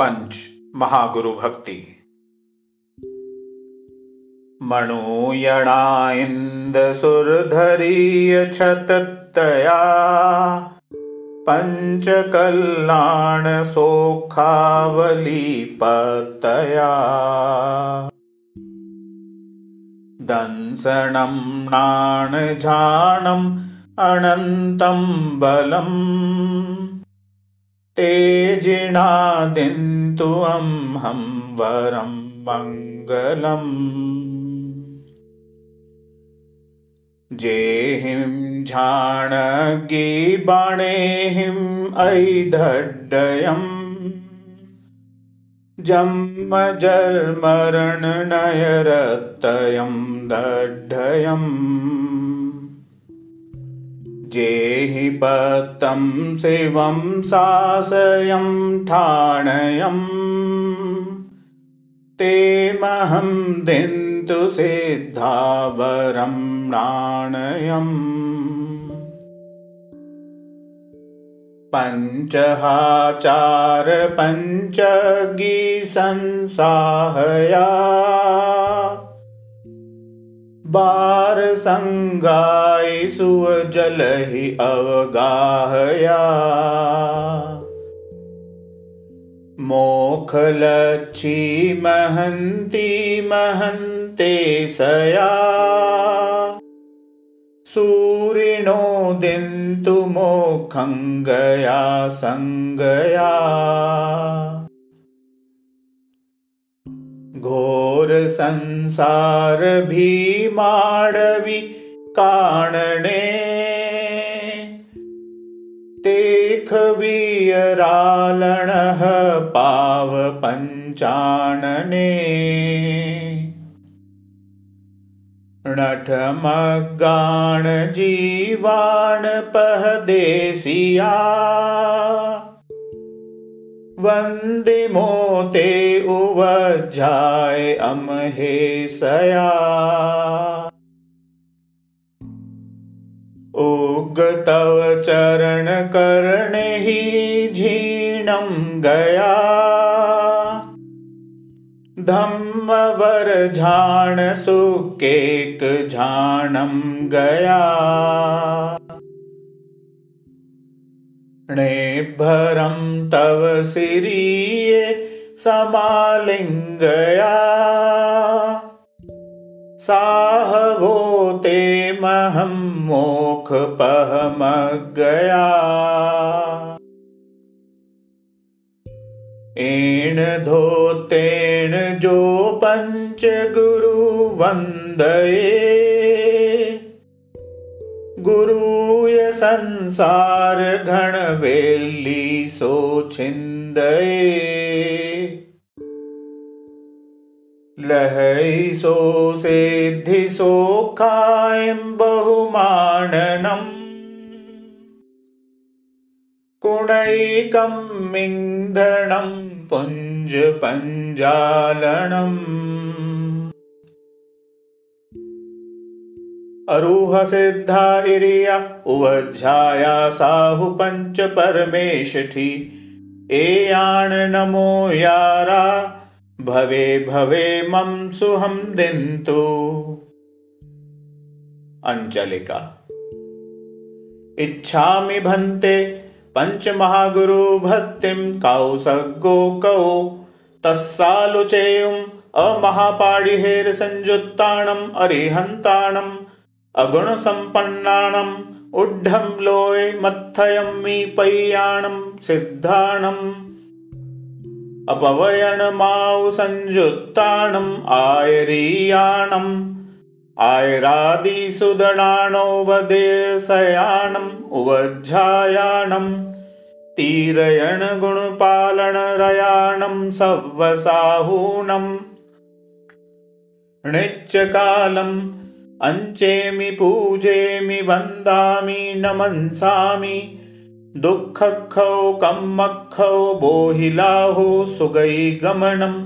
पंच महागुरु भक्ति मणुयणा सुरधरीय छततया पञ्चकल्याण सोखावलीपतया। दंसनं नाणझाणम् अनन्तं बलम् तेजिणादिन्तु अहं वरं मङ्गलम्। जेहिं झाणगी बाणेहिम् ऐधड्डयम्। जन्मजर्मरणनयरतयं दड्डयम् जेहि पतं शिवं सासयं ठाणयम्। तेमहं दिन्तु सिद्धावरं नाणयम्। पञ्चहाचार बारसङ्गाय सुवजलहि अवगाहया। मोखलक्षी महन्ती महन्ते सया। सूरिणो दिन्तु मोखङ्गया सङ्गया घोरसंसारभीमाडवि काणने तेखवीयरालणः पावपञ्चाणने नठमगाण पहदेसिया वन्दिमोते उवज्जाय अमहे सया। उगतव चरणकर्णे हि झीणं गया। धम्मवर झाण सुकेक झाणं गया णेभरं तव सिरीये समालिङ्गया। साहवो ते महं मोखपहमगया एण धोतेण जो पञ्च गुरुवन्दये संसार घणवेल्ली सोछिन्दये लहै सो सिद्धि सोखायं बहुमाननम्। कुणैकम् इन्धनम् पुञ्जपञ्जालनम् अरुहसिद्धा इरिया उवज्झाया साहु पञ्च परमेशठी एयाण नमो यारा भवे भवे मम सुहं दिन्तु। अञ्चलिका इच्छामि भन्ते पञ्चमहागुरुभक्तिं कौसगो कौ तस्सालुचेयुम् अमहापाडिहेरसंयुत्ताणम् अरिहन्ताणम् अगुणसम्पन्नाणम् उड्ढं लोय मत्थयं मी पय्याणं सिद्धाणम् अपवयणमाउ संयुत्ताणम् आयरीयाणम् आयरादिसुदणानो वदेशयाणम् उवज्झायाणम् तीरयणगुणपालनरयाणम् सव्वसाहूनम् णिच्चकालम् अञ्चेमि पूजेमि वन्दामि नमंसामि दुःखखौ कम्मखौ बोहिलाहो सुगैगमनम्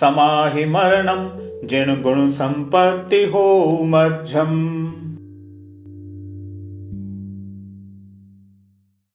समाहि मरणम् जिणगुणसम्पत्तिहो मध्यम्